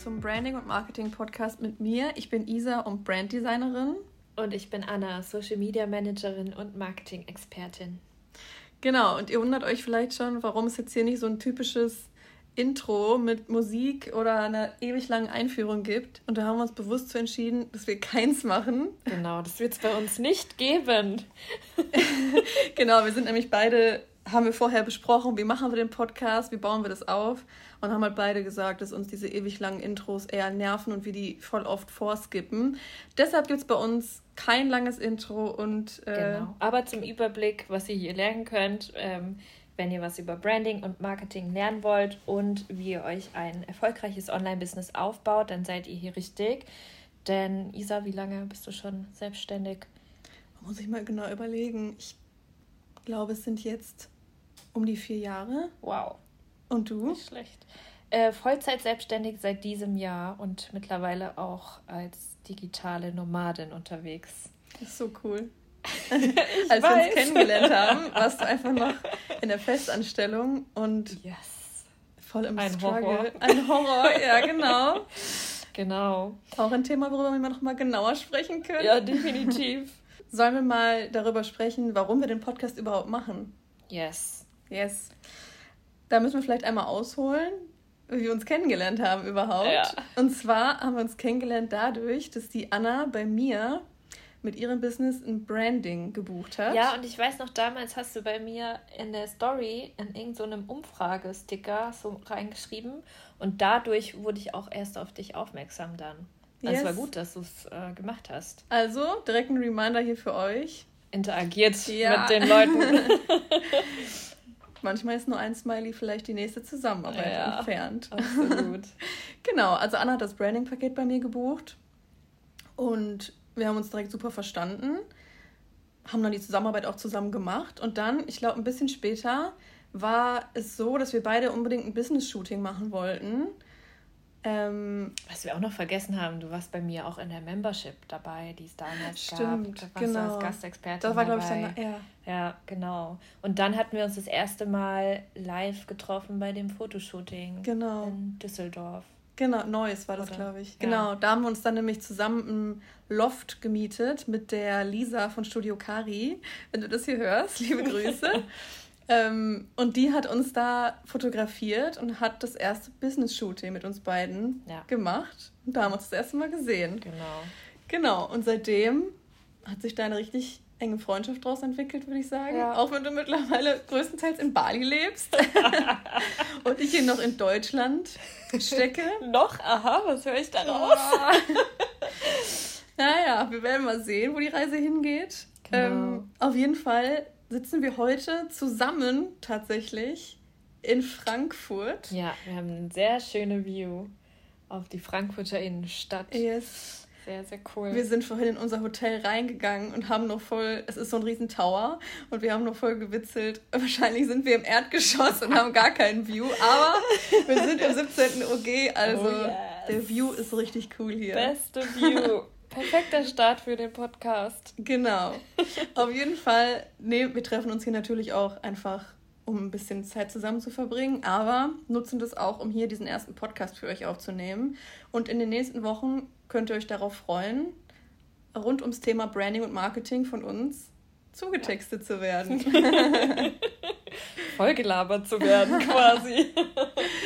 zum Branding und Marketing Podcast mit mir. Ich bin Isa und Branddesignerin. Und ich bin Anna, Social Media Managerin und Marketing Expertin. Genau, und ihr wundert euch vielleicht schon, warum es jetzt hier nicht so ein typisches Intro mit Musik oder einer ewig langen Einführung gibt. Und da haben wir uns bewusst zu entschieden, dass wir keins machen. Genau, das wird es bei uns nicht geben. genau, wir sind nämlich beide, haben wir vorher besprochen, wie machen wir den Podcast, wie bauen wir das auf. Und haben halt beide gesagt, dass uns diese ewig langen Intros eher nerven und wir die voll oft vorskippen. Deshalb gibt es bei uns kein langes Intro und. Äh, genau. Aber zum Überblick, was ihr hier lernen könnt. Ähm, wenn ihr was über Branding und Marketing lernen wollt und wie ihr euch ein erfolgreiches Online-Business aufbaut, dann seid ihr hier richtig. Denn Isa, wie lange bist du schon selbstständig? Muss ich mal genau überlegen. Ich glaube, es sind jetzt um die vier Jahre. Wow. Und du? Nicht schlecht. Äh, Vollzeit selbstständig seit diesem Jahr und mittlerweile auch als digitale Nomadin unterwegs. Das ist so cool. Als weiß. wir uns kennengelernt haben, warst du einfach noch in der Festanstellung und yes. voll im ein Struggle. Horror. Ein Horror, ja, genau. Genau. Auch ein Thema, worüber wir noch mal genauer sprechen können. Ja, definitiv. Sollen wir mal darüber sprechen, warum wir den Podcast überhaupt machen? Yes. Yes. Da müssen wir vielleicht einmal ausholen, wie wir uns kennengelernt haben überhaupt. Ja. Und zwar haben wir uns kennengelernt dadurch, dass die Anna bei mir mit ihrem Business ein Branding gebucht hat. Ja, und ich weiß noch, damals hast du bei mir in der Story in irgendeinem so Umfragesticker so reingeschrieben und dadurch wurde ich auch erst auf dich aufmerksam dann. Also yes. es war gut, dass du es äh, gemacht hast. Also, direkt ein Reminder hier für euch. Interagiert ja. mit den Leuten. Manchmal ist nur ein Smiley vielleicht die nächste Zusammenarbeit ja, entfernt. Absolut. genau, also Anna hat das Branding-Paket bei mir gebucht. Und wir haben uns direkt super verstanden, haben dann die Zusammenarbeit auch zusammen gemacht. Und dann, ich glaube, ein bisschen später war es so, dass wir beide unbedingt ein Business-Shooting machen wollten. Ähm, Was wir auch noch vergessen haben, du warst bei mir auch in der Membership dabei, die es damals stimmt, gab. Da warst genau. du als Gastexpertin Das war, glaube ich, dann, ja. Ja, genau. Und dann hatten wir uns das erste Mal live getroffen bei dem Fotoshooting genau. in Düsseldorf. Genau, Neues war das, glaube ich. Ja. Genau, da haben wir uns dann nämlich zusammen im Loft gemietet mit der Lisa von Studio Kari. Wenn du das hier hörst, liebe Grüße. Ähm, und die hat uns da fotografiert und hat das erste Business-Shooting mit uns beiden ja. gemacht. Und da haben wir uns das erste Mal gesehen. Genau. Genau, und seitdem hat sich da eine richtig enge Freundschaft daraus entwickelt, würde ich sagen. Ja. Auch wenn du mittlerweile größtenteils in Bali lebst und ich hier noch in Deutschland stecke. noch? Aha, was höre ich da raus? naja, wir werden mal sehen, wo die Reise hingeht. Genau. Ähm, auf jeden Fall sitzen wir heute zusammen tatsächlich in Frankfurt. Ja, wir haben eine sehr schöne View auf die Frankfurter Innenstadt. Yes. Sehr, sehr cool. Wir sind vorhin in unser Hotel reingegangen und haben noch voll, es ist so ein riesen Tower und wir haben noch voll gewitzelt. Wahrscheinlich sind wir im Erdgeschoss und haben gar keinen View, aber wir sind im 17. OG, also oh yes. der View ist richtig cool hier. Beste View. Perfekter Start für den Podcast. Genau. Auf jeden Fall, nee, wir treffen uns hier natürlich auch einfach um ein bisschen Zeit zusammen zu verbringen, aber nutzen das auch, um hier diesen ersten Podcast für euch aufzunehmen. Und in den nächsten Wochen könnt ihr euch darauf freuen, rund ums Thema Branding und Marketing von uns zugetextet ja. zu werden. Vollgelabert zu werden, quasi.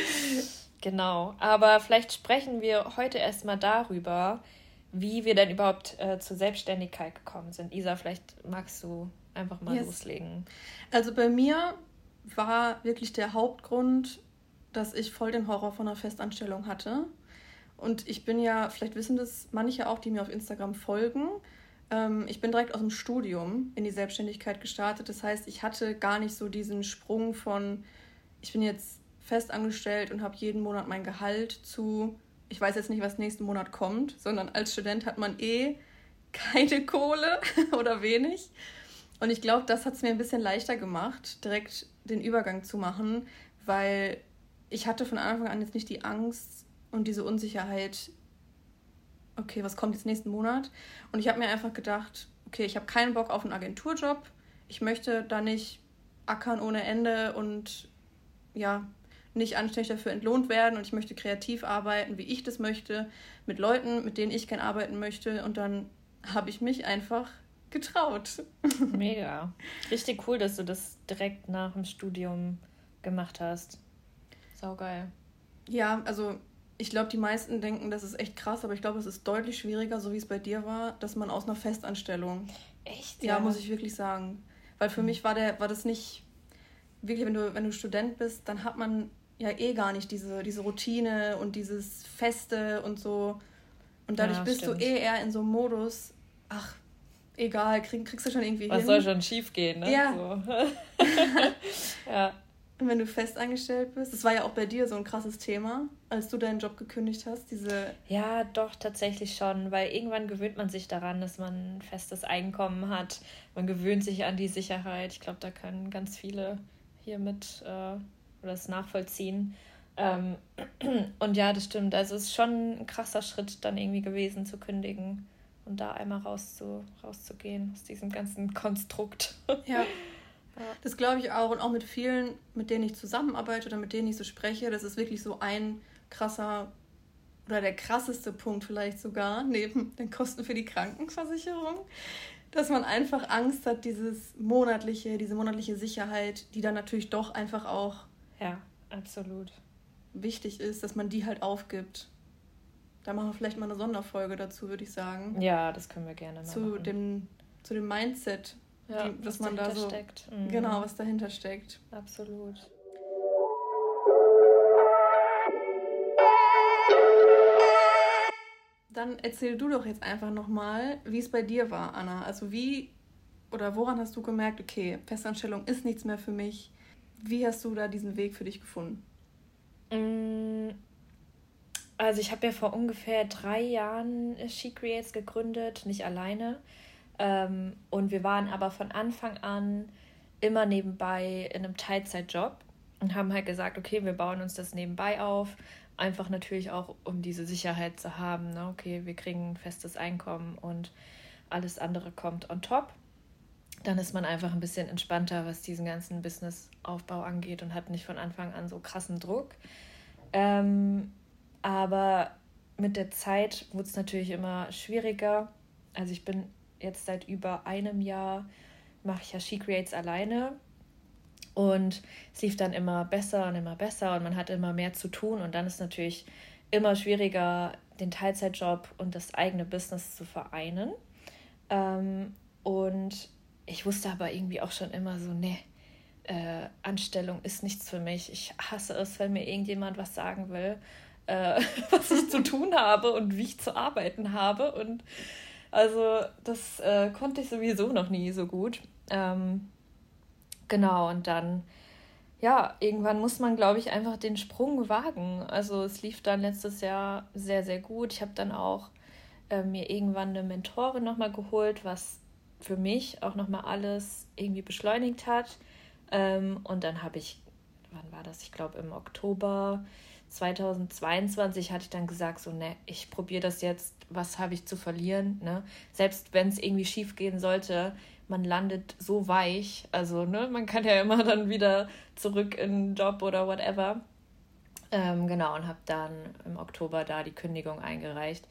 genau. Aber vielleicht sprechen wir heute erstmal darüber, wie wir denn überhaupt äh, zur Selbstständigkeit gekommen sind. Isa, vielleicht magst du einfach mal yes. loslegen. Also bei mir war wirklich der Hauptgrund, dass ich voll den Horror von einer Festanstellung hatte. Und ich bin ja, vielleicht wissen das manche auch, die mir auf Instagram folgen. Ähm, ich bin direkt aus dem Studium in die Selbstständigkeit gestartet. Das heißt, ich hatte gar nicht so diesen Sprung von, ich bin jetzt festangestellt und habe jeden Monat mein Gehalt zu, ich weiß jetzt nicht, was nächsten Monat kommt, sondern als Student hat man eh keine Kohle oder wenig. Und ich glaube, das hat es mir ein bisschen leichter gemacht, direkt den Übergang zu machen, weil ich hatte von Anfang an jetzt nicht die Angst und diese Unsicherheit, okay, was kommt jetzt nächsten Monat? Und ich habe mir einfach gedacht, okay, ich habe keinen Bock auf einen Agenturjob. Ich möchte da nicht ackern ohne Ende und ja, nicht anständig dafür entlohnt werden und ich möchte kreativ arbeiten, wie ich das möchte, mit Leuten, mit denen ich gerne arbeiten möchte. Und dann habe ich mich einfach getraut. Mega. Richtig cool, dass du das direkt nach dem Studium gemacht hast. Saugeil. Ja, also ich glaube, die meisten denken, das ist echt krass, aber ich glaube, es ist deutlich schwieriger, so wie es bei dir war, dass man aus einer Festanstellung. Echt? Ja, ja muss ich wirklich sagen. Weil für mhm. mich war der, war das nicht wirklich, wenn du, wenn du Student bist, dann hat man ja eh gar nicht diese, diese Routine und dieses Feste und so. Und dadurch ja, bist stimmt. du eh eher in so einem Modus, ach, egal, krieg, kriegst du schon irgendwie Was hin. Was soll schon schief gehen, ne? Ja. So. ja. Und wenn du festangestellt bist, das war ja auch bei dir so ein krasses Thema, als du deinen Job gekündigt hast, diese. Ja, doch, tatsächlich schon, weil irgendwann gewöhnt man sich daran, dass man ein festes Einkommen hat. Man gewöhnt sich an die Sicherheit. Ich glaube, da können ganz viele hier mit äh, das nachvollziehen. Ähm, und ja, das stimmt. Also es ist schon ein krasser Schritt dann irgendwie gewesen zu kündigen und da einmal rauszu, rauszugehen aus diesem ganzen Konstrukt. Ja. Das glaube ich auch. Und auch mit vielen, mit denen ich zusammenarbeite oder mit denen ich so spreche, das ist wirklich so ein krasser oder der krasseste Punkt vielleicht sogar, neben den Kosten für die Krankenversicherung, dass man einfach Angst hat, dieses monatliche, diese monatliche Sicherheit, die dann natürlich doch einfach auch ja, absolut wichtig ist, dass man die halt aufgibt. Da machen wir vielleicht mal eine Sonderfolge dazu, würde ich sagen. Ja, das können wir gerne machen. Zu dem, zu dem Mindset ja, die, was man da so steckt. Mhm. genau was dahinter steckt. Absolut. Dann erzähl du doch jetzt einfach nochmal, wie es bei dir war, Anna. Also wie oder woran hast du gemerkt, okay, Festanstellung ist nichts mehr für mich? Wie hast du da diesen Weg für dich gefunden? Mm, also ich habe ja vor ungefähr drei Jahren She Creates gegründet, nicht alleine. Ähm, und wir waren aber von Anfang an immer nebenbei in einem Teilzeitjob und haben halt gesagt, okay, wir bauen uns das nebenbei auf. Einfach natürlich auch, um diese Sicherheit zu haben. Ne? Okay, wir kriegen ein festes Einkommen und alles andere kommt on top. Dann ist man einfach ein bisschen entspannter, was diesen ganzen Businessaufbau angeht und hat nicht von Anfang an so krassen Druck. Ähm, aber mit der Zeit wurde es natürlich immer schwieriger. Also ich bin jetzt seit über einem Jahr mache ich ja She Creates alleine. Und es lief dann immer besser und immer besser und man hat immer mehr zu tun. Und dann ist natürlich immer schwieriger, den Teilzeitjob und das eigene Business zu vereinen. Ähm, und ich wusste aber irgendwie auch schon immer so, nee, äh, Anstellung ist nichts für mich. Ich hasse es, wenn mir irgendjemand was sagen will, äh, was ich zu tun habe und wie ich zu arbeiten habe. Und also das äh, konnte ich sowieso noch nie so gut. Ähm, genau, und dann, ja, irgendwann muss man, glaube ich, einfach den Sprung wagen. Also es lief dann letztes Jahr sehr, sehr gut. Ich habe dann auch äh, mir irgendwann eine Mentorin nochmal geholt, was für mich auch nochmal alles irgendwie beschleunigt hat. Ähm, und dann habe ich, wann war das? Ich glaube im Oktober 2022 hatte ich dann gesagt, so, ne, ich probiere das jetzt, was habe ich zu verlieren, ne? Selbst wenn es irgendwie schief gehen sollte, man landet so weich, also, ne, man kann ja immer dann wieder zurück in den Job oder whatever. Ähm, genau, und habe dann im Oktober da die Kündigung eingereicht.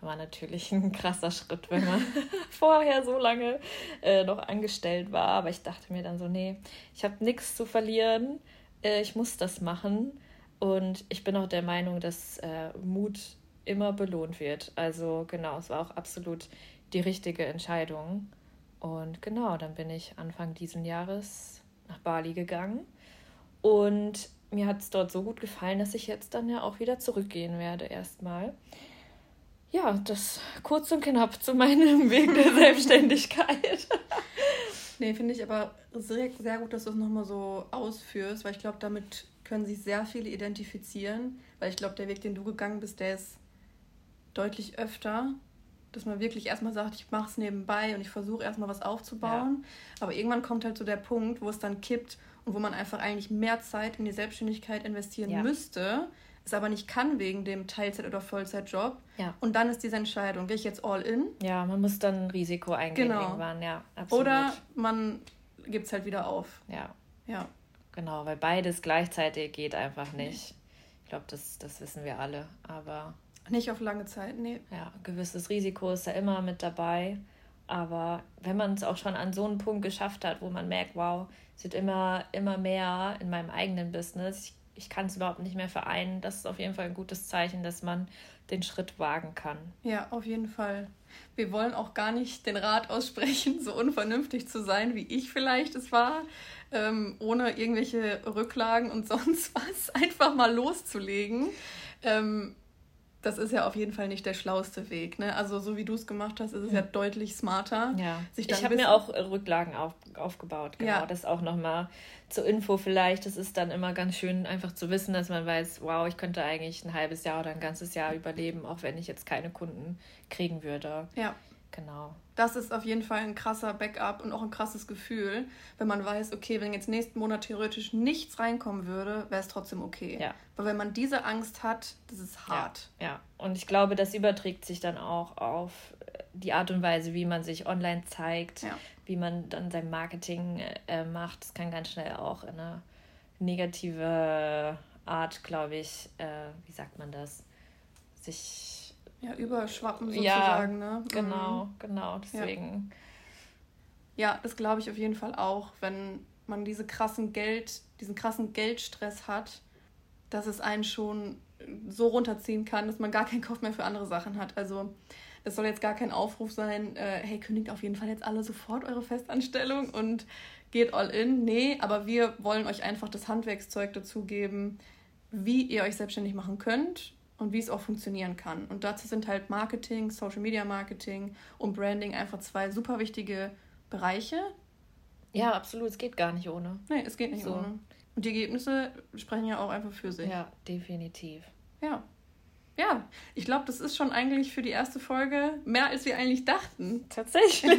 War natürlich ein krasser Schritt, wenn man vorher so lange äh, noch angestellt war. Aber ich dachte mir dann so, nee, ich habe nichts zu verlieren. Äh, ich muss das machen. Und ich bin auch der Meinung, dass äh, Mut immer belohnt wird. Also genau, es war auch absolut die richtige Entscheidung. Und genau, dann bin ich Anfang diesen Jahres nach Bali gegangen. Und mir hat es dort so gut gefallen, dass ich jetzt dann ja auch wieder zurückgehen werde erstmal. Ja, das kurz und knapp zu meinem Weg der Selbstständigkeit. nee, finde ich aber sehr, sehr gut, dass du es nochmal so ausführst, weil ich glaube, damit können sich sehr viele identifizieren, weil ich glaube, der Weg, den du gegangen bist, der ist deutlich öfter, dass man wirklich erstmal sagt, ich mache es nebenbei und ich versuche erstmal was aufzubauen. Ja. Aber irgendwann kommt halt so der Punkt, wo es dann kippt und wo man einfach eigentlich mehr Zeit in die Selbstständigkeit investieren ja. müsste, es aber nicht kann wegen dem Teilzeit- oder Vollzeitjob. Ja. Und dann ist diese Entscheidung, gehe ich jetzt all in? Ja, man muss dann ein Risiko eingehen genau. irgendwann, ja, absolut. Oder man gibt es halt wieder auf. Ja. Ja. genau, weil beides gleichzeitig geht einfach nicht. Nee. Ich glaube, das, das wissen wir alle, aber. Nicht auf lange Zeit, nee. Ja, gewisses Risiko ist da immer mit dabei. Aber wenn man es auch schon an so einen Punkt geschafft hat, wo man merkt, wow, es wird immer, immer mehr in meinem eigenen Business, ich, ich kann es überhaupt nicht mehr vereinen, das ist auf jeden Fall ein gutes Zeichen, dass man den Schritt wagen kann. Ja, auf jeden Fall. Wir wollen auch gar nicht den Rat aussprechen, so unvernünftig zu sein, wie ich vielleicht es war, ähm, ohne irgendwelche Rücklagen und sonst was, einfach mal loszulegen. Ähm, das ist ja auf jeden Fall nicht der schlauste Weg. Ne? Also so wie du es gemacht hast, ist es ja, ja deutlich smarter. Ja. ich habe mir auch Rücklagen auf, aufgebaut. Genau, ja. das auch nochmal zur Info vielleicht. Das ist dann immer ganz schön einfach zu wissen, dass man weiß, wow, ich könnte eigentlich ein halbes Jahr oder ein ganzes Jahr überleben, auch wenn ich jetzt keine Kunden kriegen würde. Ja. Genau. Das ist auf jeden Fall ein krasser Backup und auch ein krasses Gefühl, wenn man weiß, okay, wenn jetzt nächsten Monat theoretisch nichts reinkommen würde, wäre es trotzdem okay. Ja. Aber wenn man diese Angst hat, das ist hart. Ja, ja. Und ich glaube, das überträgt sich dann auch auf die Art und Weise, wie man sich online zeigt, ja. wie man dann sein Marketing äh, macht. Das kann ganz schnell auch in eine negative Art, glaube ich, äh, wie sagt man das, sich ja, überschwappen sozusagen, ja, ne? Genau, mhm. genau, deswegen. Ja, ja das glaube ich auf jeden Fall auch, wenn man diese krassen Geld, diesen krassen Geldstress hat, dass es einen schon so runterziehen kann, dass man gar keinen Kopf mehr für andere Sachen hat. Also das soll jetzt gar kein Aufruf sein, äh, hey, kündigt auf jeden Fall jetzt alle sofort eure Festanstellung und geht all in. Nee, aber wir wollen euch einfach das Handwerkszeug dazu geben, wie ihr euch selbstständig machen könnt, und wie es auch funktionieren kann. Und dazu sind halt Marketing, Social Media Marketing und Branding einfach zwei super wichtige Bereiche. Ja, absolut. Es geht gar nicht ohne. Nee, es geht nicht so. ohne. Und die Ergebnisse sprechen ja auch einfach für sich. Ja, definitiv. Ja. Ja, ich glaube, das ist schon eigentlich für die erste Folge mehr, als wir eigentlich dachten. Tatsächlich.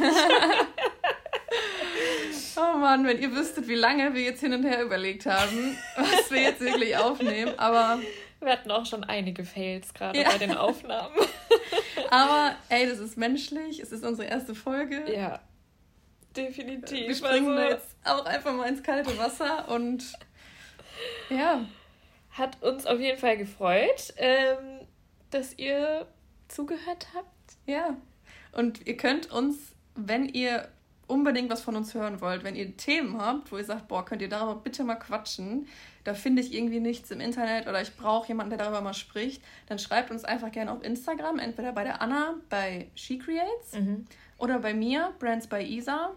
oh Mann, wenn ihr wüsstet, wie lange wir jetzt hin und her überlegt haben, was wir jetzt wirklich aufnehmen. Aber wir hatten auch schon einige Fails gerade ja. bei den Aufnahmen. Aber ey, das ist menschlich. Es ist unsere erste Folge. Ja, definitiv. Wir springen also, jetzt auch einfach mal ins kalte Wasser und ja. Hat uns auf jeden Fall gefreut, ähm, dass ihr zugehört habt. Ja. Und ihr könnt uns, wenn ihr unbedingt was von uns hören wollt, wenn ihr Themen habt, wo ihr sagt, boah, könnt ihr darüber bitte mal quatschen, da finde ich irgendwie nichts im Internet oder ich brauche jemanden, der darüber mal spricht, dann schreibt uns einfach gerne auf Instagram, entweder bei der Anna bei She Creates mhm. oder bei mir, Brands by Isa.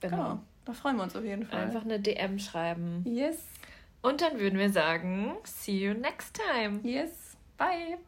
Genau. genau. Da freuen wir uns auf jeden Fall. Einfach eine DM schreiben. Yes. Und dann würden wir sagen, see you next time. Yes. Bye.